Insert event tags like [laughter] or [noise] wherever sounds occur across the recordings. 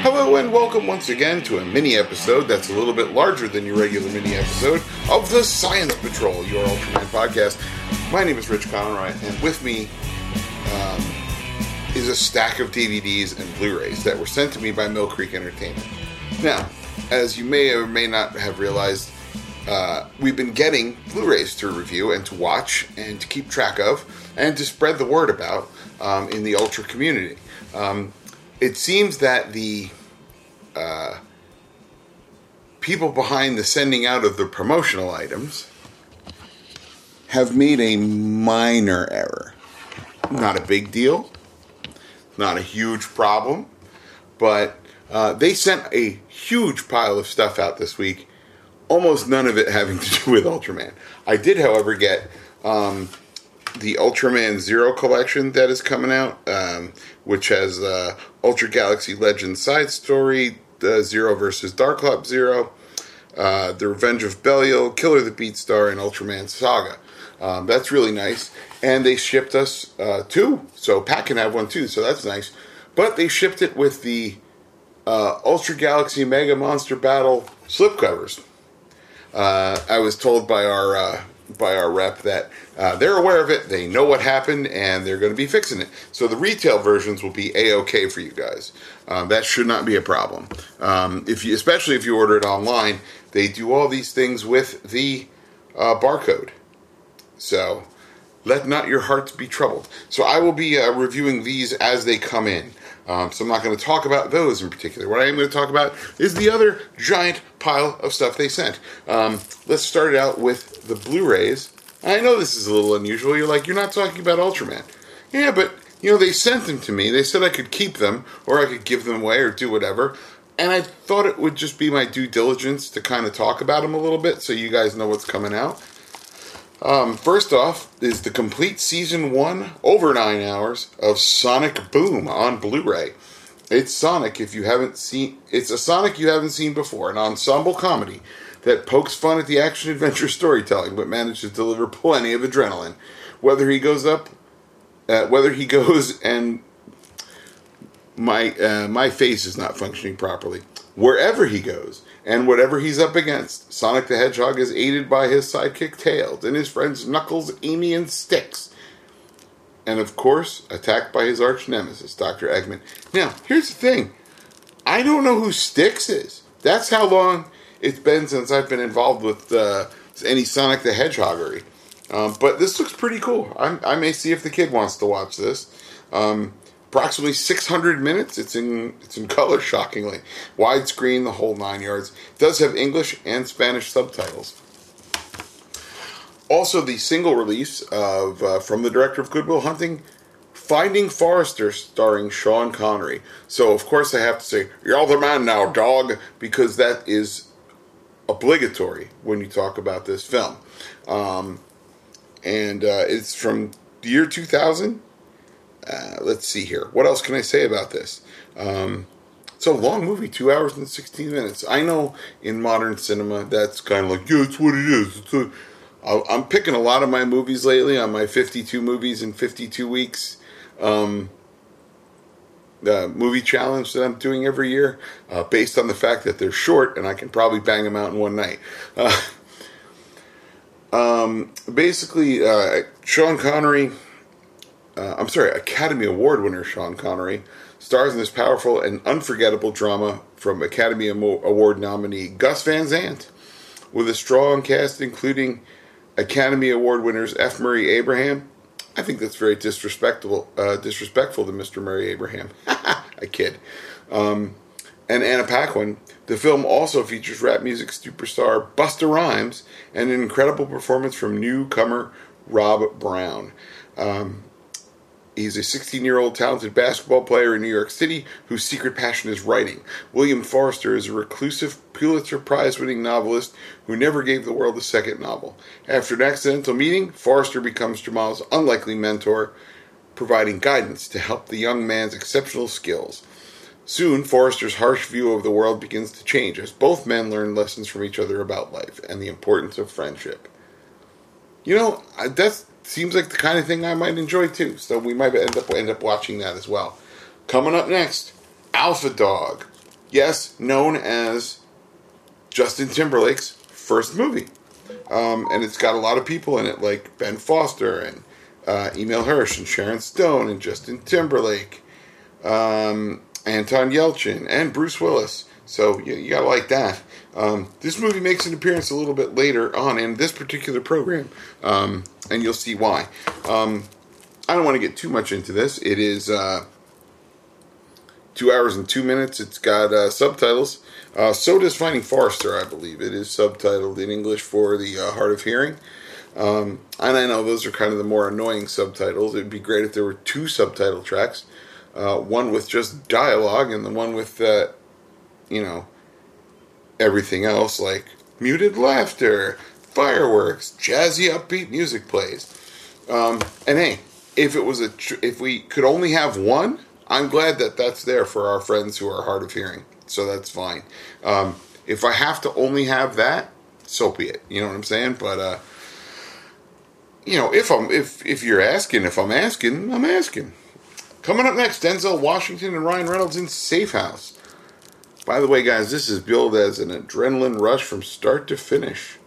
Hello and welcome once again to a mini episode that's a little bit larger than your regular mini episode of the Science Patrol, your Ultraman podcast. My name is Rich Conroy, and with me um, is a stack of DVDs and Blu-rays that were sent to me by Mill Creek Entertainment. Now, as you may or may not have realized, uh, we've been getting Blu-rays to review and to watch and to keep track of and to spread the word about um, in the Ultra community. Um, it seems that the uh, people behind the sending out of the promotional items have made a minor error. Not a big deal, not a huge problem, but uh, they sent a huge pile of stuff out this week, almost none of it having to do with Ultraman. I did, however, get um, the Ultraman Zero collection that is coming out, um, which has uh, Ultra Galaxy Legends side story, uh, Zero versus Dark Zero, uh, The Revenge of Belial, Killer the Beatstar, and Ultraman Saga. Um, that's really nice. And they shipped us uh, two, so Pat can have one too, so that's nice. But they shipped it with the uh, Ultra Galaxy Mega Monster Battle slipcovers. Uh, I was told by our by our rep that uh, they're aware of it, they know what happened, and they're going to be fixing it. So the retail versions will be a okay for you guys. Um, that should not be a problem. Um, if you, especially if you order it online, they do all these things with the uh, barcode. So let not your hearts be troubled. So I will be uh, reviewing these as they come in. Um, so I'm not going to talk about those in particular. What I am going to talk about is the other giant pile of stuff they sent. Um, let's start it out with the Blu-rays. I know this is a little unusual. You're like, you're not talking about Ultraman. Yeah, but you know they sent them to me. They said I could keep them or I could give them away or do whatever. And I thought it would just be my due diligence to kind of talk about them a little bit so you guys know what's coming out. Um, first off is the complete season one, over nine hours of Sonic Boom on Blu-ray. It's Sonic if you haven't seen. It's a Sonic you haven't seen before, an ensemble comedy that pokes fun at the action adventure [laughs] storytelling, but manages to deliver plenty of adrenaline. Whether he goes up, uh, whether he [laughs] goes and my uh, my face is not functioning properly. Wherever he goes, and whatever he's up against, Sonic the Hedgehog is aided by his sidekick Tails and his friends Knuckles, Amy, and Sticks. And of course, attacked by his arch nemesis, Dr. Eggman. Now, here's the thing I don't know who Sticks is. That's how long it's been since I've been involved with uh, any Sonic the Hedgehoggery. Um, but this looks pretty cool. I'm, i may see if the kid wants to watch this. Um, approximately 600 minutes. It's in it's in color, shockingly, widescreen, the whole nine yards. It does have English and Spanish subtitles. Also, the single release of uh, from the director of Good Will Hunting, Finding Forrester, starring Sean Connery. So, of course, I have to say, "You're the man now, dog," because that is obligatory when you talk about this film. Um, and uh, it's from the year 2000 uh, let's see here. What else can I say about this? Um, it's a long movie, two hours and 16 minutes. I know in modern cinema that's kind of like, yeah, it's what it is. A, I'm picking a lot of my movies lately on my 52 movies in 52 weeks um, the movie challenge that I'm doing every year, uh, based on the fact that they're short and I can probably bang them out in one night. Uh, [laughs] um, basically, uh, Sean Connery uh, I'm sorry, Academy Award winner Sean Connery stars in this powerful and unforgettable drama from Academy Award nominee Gus Van Sant, with a strong cast including Academy Award winners F. Murray Abraham. I think that's very disrespectful, uh, disrespectful to Mr. Murray Abraham. [laughs] I kid. Um, and Anna Paquin. The film also features rap music superstar Busta Rhymes and an incredible performance from newcomer Rob Brown. Um, He's a 16 year old talented basketball player in New York City whose secret passion is writing. William Forrester is a reclusive Pulitzer Prize winning novelist who never gave the world a second novel. After an accidental meeting, Forrester becomes Jamal's unlikely mentor, providing guidance to help the young man's exceptional skills. Soon, Forrester's harsh view of the world begins to change as both men learn lessons from each other about life and the importance of friendship. You know, that's seems like the kind of thing I might enjoy too. So we might end up end up watching that as well. Coming up next, Alpha Dog, yes, known as Justin Timberlake's first movie. Um, and it's got a lot of people in it, like Ben Foster and uh, Emile Hirsch and Sharon Stone and Justin Timberlake, um, Anton Yelchin, and Bruce Willis. So you, you gotta like that. Um, this movie makes an appearance a little bit later on in this particular program, um, and you'll see why. Um, I don't want to get too much into this. It is uh, two hours and two minutes. It's got uh, subtitles. Uh, so does Finding Forrester, I believe. It is subtitled in English for the uh, hard of hearing. Um, and I know those are kind of the more annoying subtitles. It'd be great if there were two subtitle tracks, uh, one with just dialogue and the one with, uh, you know, everything else like muted laughter, fireworks, jazzy upbeat music plays. Um, and hey, if it was a, tr- if we could only have one, I'm glad that that's there for our friends who are hard of hearing. So that's fine. Um, if I have to only have that, so be it. You know what I'm saying? But uh, you know, if I'm if if you're asking, if I'm asking, I'm asking. Coming up next, Denzel Washington and Ryan Reynolds in Safe House. By the way, guys, this is billed as an adrenaline rush from start to finish.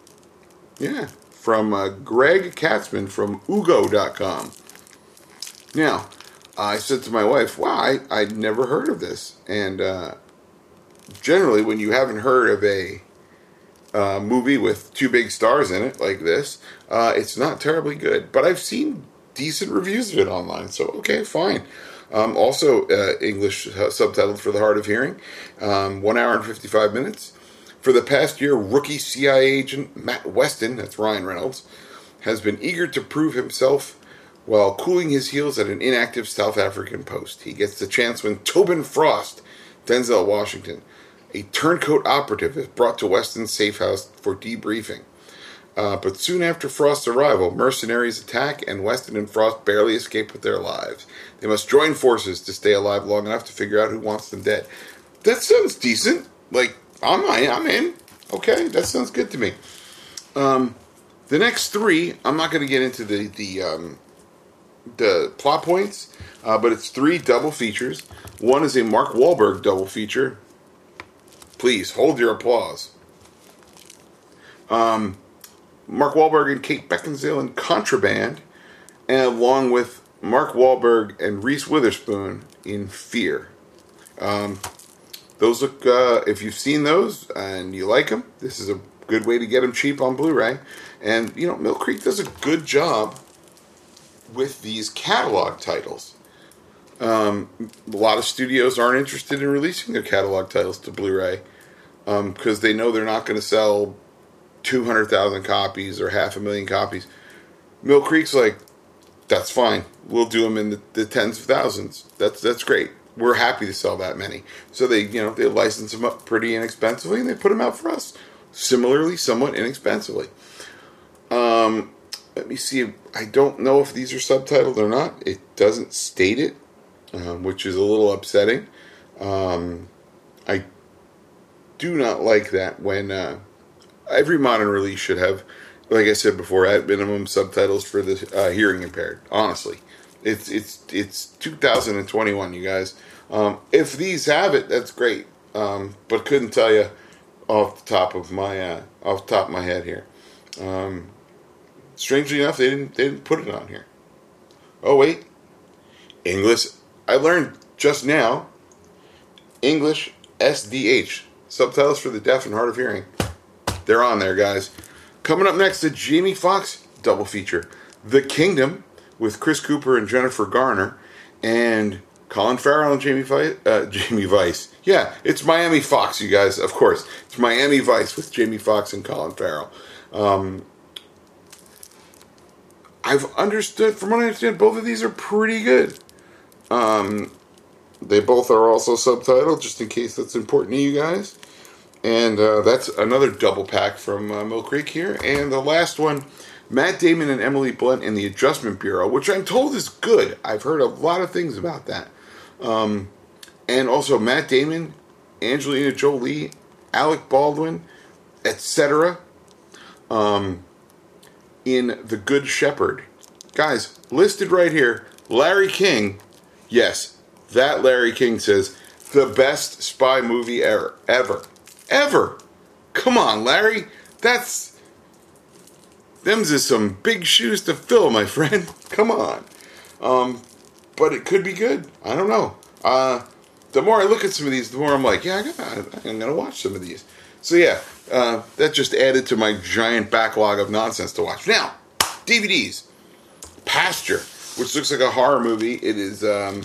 Yeah, from uh, Greg Katzman from Ugo.com. Now, I said to my wife, wow, I, I'd never heard of this. And uh, generally, when you haven't heard of a uh, movie with two big stars in it like this, uh, it's not terribly good. But I've seen decent reviews of it online, so okay, fine. Um, also, uh, English uh, subtitled for the hard of hearing, um, one hour and 55 minutes. For the past year, rookie CIA agent Matt Weston, that's Ryan Reynolds, has been eager to prove himself while cooling his heels at an inactive South African post. He gets the chance when Tobin Frost, Denzel Washington, a turncoat operative, is brought to Weston's safe house for debriefing. Uh, but soon after Frost's arrival, mercenaries attack, and Weston and Frost barely escape with their lives. They must join forces to stay alive long enough to figure out who wants them dead. That sounds decent. Like I'm, I'm in. Okay, that sounds good to me. Um, the next three, I'm not going to get into the the um, the plot points, uh, but it's three double features. One is a Mark Wahlberg double feature. Please hold your applause. Um, Mark Wahlberg and Kate Beckinsale in Contraband, and along with Mark Wahlberg and Reese Witherspoon in Fear. Um, those look, uh, if you've seen those and you like them, this is a good way to get them cheap on Blu ray. And, you know, Mill Creek does a good job with these catalog titles. Um, a lot of studios aren't interested in releasing their catalog titles to Blu ray because um, they know they're not going to sell 200,000 copies or half a million copies. Mill Creek's like, that's fine. We'll do them in the, the, tens of thousands. That's that's great. We're happy to sell that many. So they, you know, they license them up pretty inexpensively and they put them out for us. Similarly, somewhat inexpensively. Um, let me see. I don't know if these are subtitled or not. It doesn't state it, um, which is a little upsetting. Um, I do not like that when uh, every modern release should have, like I said before, at minimum subtitles for the uh, hearing impaired. Honestly, it's it's it's 2021, you guys. Um, if these have it, that's great. Um, but couldn't tell you off the top of my uh, off top of my head here. Um, strangely enough, they didn't they didn't put it on here. Oh wait, English. I learned just now. English SDH subtitles for the deaf and hard of hearing. They're on there, guys. Coming up next, the Jamie Foxx double feature, The Kingdom with Chris Cooper and Jennifer Garner, and Colin Farrell and Jamie Vice. Uh, [laughs] Jamie Vice. Yeah, it's Miami Fox, you guys. Of course, it's Miami Vice with Jamie Foxx and Colin Farrell. Um, I've understood, from what I understand, both of these are pretty good. Um, they both are also subtitled, just in case that's important to you guys. And uh, that's another double pack from uh, Mill Creek here. And the last one, Matt Damon and Emily Blunt in the Adjustment Bureau, which I'm told is good. I've heard a lot of things about that. Um, and also Matt Damon, Angelina Jolie, Alec Baldwin, etc. Um, in The Good Shepherd. Guys, listed right here, Larry King. Yes, that Larry King says, the best spy movie ever, ever, ever. Come on, Larry. That's them's is some big shoes to fill, my [laughs] friend. Come on. Um, but it could be good. I don't know. Uh, the more I look at some of these, the more I'm like, yeah, I gotta, I'm gonna watch some of these. So yeah, uh, that just added to my giant backlog of nonsense to watch. Now, DVDs, Pasture, which looks like a horror movie. It is, um,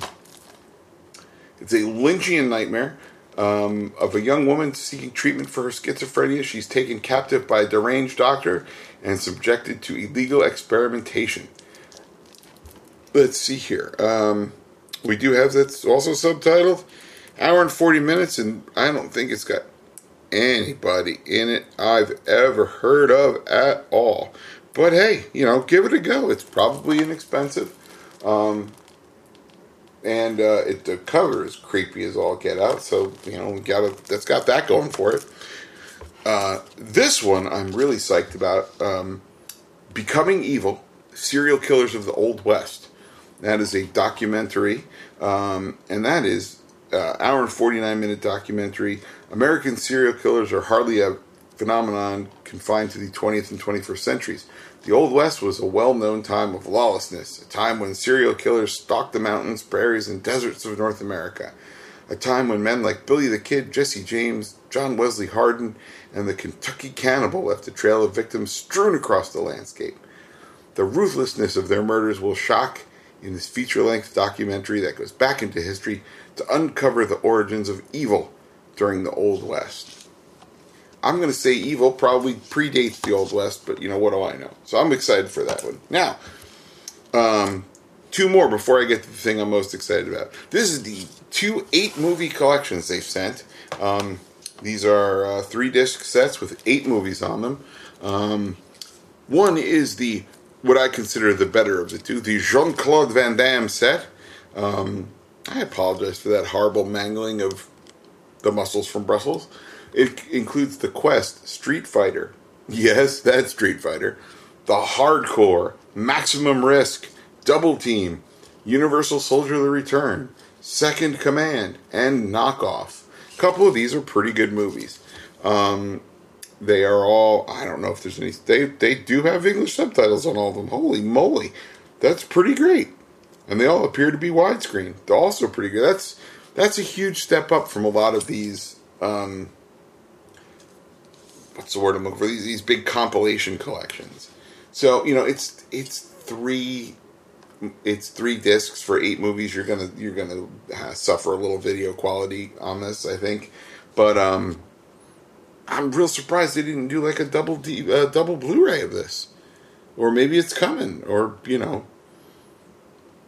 it's a Lynchian nightmare um, of a young woman seeking treatment for her schizophrenia. She's taken captive by a deranged doctor and subjected to illegal experimentation. Let's see here. Um, we do have that's also subtitled. Hour and 40 minutes, and I don't think it's got anybody in it I've ever heard of at all. But hey, you know, give it a go. It's probably inexpensive. Um, and uh, it, the cover is creepy as all get out. So you know, we got a, that's got that going for it. Uh, this one I'm really psyched about. Um, Becoming Evil: Serial Killers of the Old West. That is a documentary, um, and that is uh, hour and 49 minute documentary. American serial killers are hardly a phenomenon confined to the 20th and 21st centuries. The Old West was a well known time of lawlessness, a time when serial killers stalked the mountains, prairies, and deserts of North America, a time when men like Billy the Kid, Jesse James, John Wesley Hardin, and the Kentucky Cannibal left a trail of victims strewn across the landscape. The ruthlessness of their murders will shock in this feature length documentary that goes back into history to uncover the origins of evil during the Old West. I'm going to say evil probably predates the Old West, but you know, what do I know? So I'm excited for that one. Now, um, two more before I get to the thing I'm most excited about. This is the two eight movie collections they've sent. Um, these are uh, three disc sets with eight movies on them. Um, one is the what I consider the better of the two, the Jean Claude Van Damme set. Um, I apologize for that horrible mangling of the muscles from Brussels. It includes the Quest Street Fighter. Yes, that's Street Fighter. The Hard Corps, Maximum Risk, Double Team, Universal Soldier the Return, Second Command, and Knockoff. A couple of these are pretty good movies. Um, they are all I don't know if there's any they they do have English subtitles on all of them. Holy moly. That's pretty great. And they all appear to be widescreen. They're also pretty good. That's that's a huge step up from a lot of these um, what's the word I'm looking for? These these big compilation collections. So, you know, it's it's three it's three discs for eight movies. You're gonna you're gonna suffer a little video quality on this, I think. But um I'm real surprised they didn't do like a double D, uh, double Blu-ray of this, or maybe it's coming, or you know,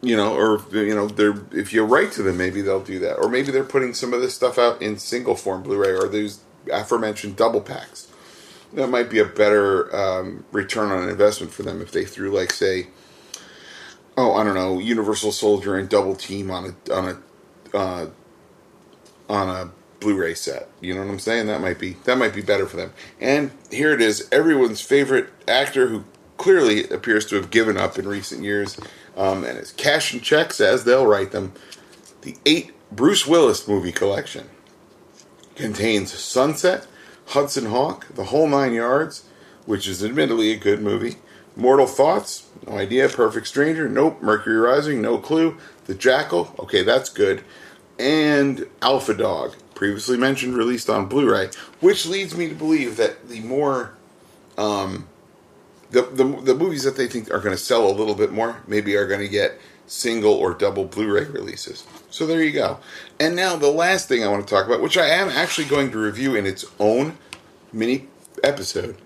you know, or you know, they're if you write to them, maybe they'll do that, or maybe they're putting some of this stuff out in single form Blu-ray or these aforementioned double packs. That might be a better um, return on investment for them if they threw like say, oh I don't know, Universal Soldier and Double Team on a on a uh, on a Blu-ray set. You know what I'm saying? That might be that might be better for them. And here it is, everyone's favorite actor who clearly appears to have given up in recent years, um, and cash and checks as they'll write them. The eight Bruce Willis movie collection contains Sunset, Hudson Hawk, The Whole Nine Yards, which is admittedly a good movie. Mortal Thoughts, no idea. Perfect Stranger, nope. Mercury Rising, no clue. The Jackal, okay, that's good. And Alpha Dog, previously mentioned, released on Blu-ray, which leads me to believe that the more, um, the, the the movies that they think are going to sell a little bit more, maybe are going to get single or double Blu-ray releases. So there you go. And now the last thing I want to talk about, which I am actually going to review in its own mini episode,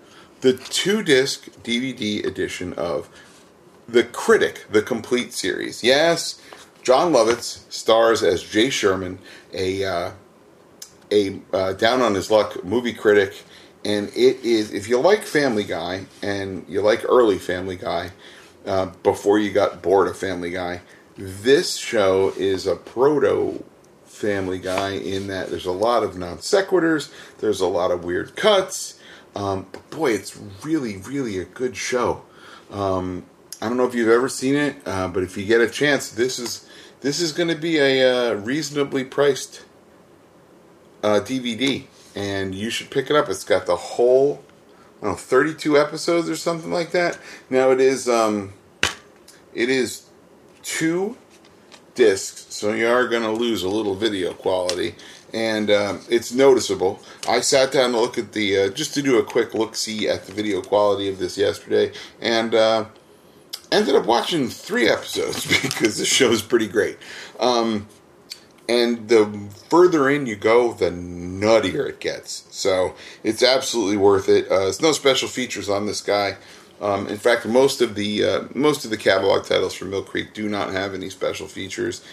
the two-disc DVD edition of The Critic, the complete series. Yes, Jon Lovitz stars as Jay Sherman, a uh, a uh, down on his luck movie critic, and it is if you like Family Guy and you like early Family Guy, uh, before you got bored of Family Guy, this show is a proto Family Guy in that there's a lot of non sequiturs, there's a lot of weird cuts. Um, but boy, it's really, really a good show. Um, I don't know if you've ever seen it, uh, but if you get a chance, this is this is going to be a uh, reasonably priced uh, DVD, and you should pick it up. It's got the whole, know, 32 episodes or something like that. Now it is, um, it is two discs, so you are going to lose a little video quality, and um, it's noticeable. I sat down to look at the, uh, just to do a quick look see at the video quality of this yesterday, and uh, ended up watching three episodes [laughs] because the show is pretty great. Um, and the further in you go, the nuttier it gets. So it's absolutely worth it. Uh, no special features on this guy. Um, in fact, most of the uh, most of the catalog titles from Mill Creek do not have any special features.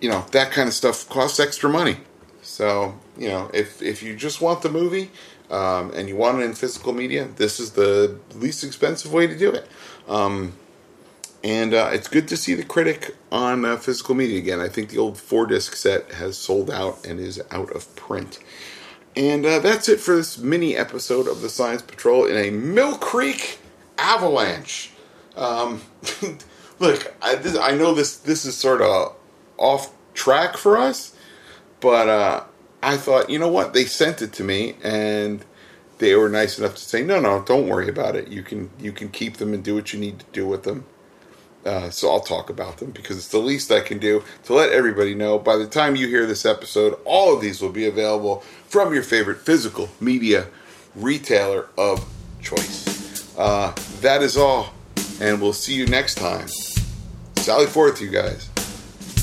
You know that kind of stuff costs extra money. So you know if if you just want the movie um, and you want it in physical media, this is the least expensive way to do it. Um, and uh, it's good to see the critic on uh, physical media again. I think the old four disc set has sold out and is out of print. And uh, that's it for this mini episode of the Science Patrol in a Mill Creek avalanche. Um, [laughs] look, I, this, I, know this this is sort of off track for us, but uh, I thought, you know what? They sent it to me, and they were nice enough to say, no, no, don't worry about it. You can you can keep them and do what you need to do with them. Uh, so I'll talk about them because it's the least I can do to let everybody know. By the time you hear this episode, all of these will be available from your favorite physical media retailer of choice. Uh, that is all, and we'll see you next time. Sally forth, you guys.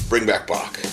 Bring back Bach.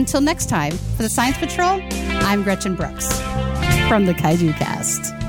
Until next time, for the Science Patrol, I'm Gretchen Brooks from the Kaiju Cast.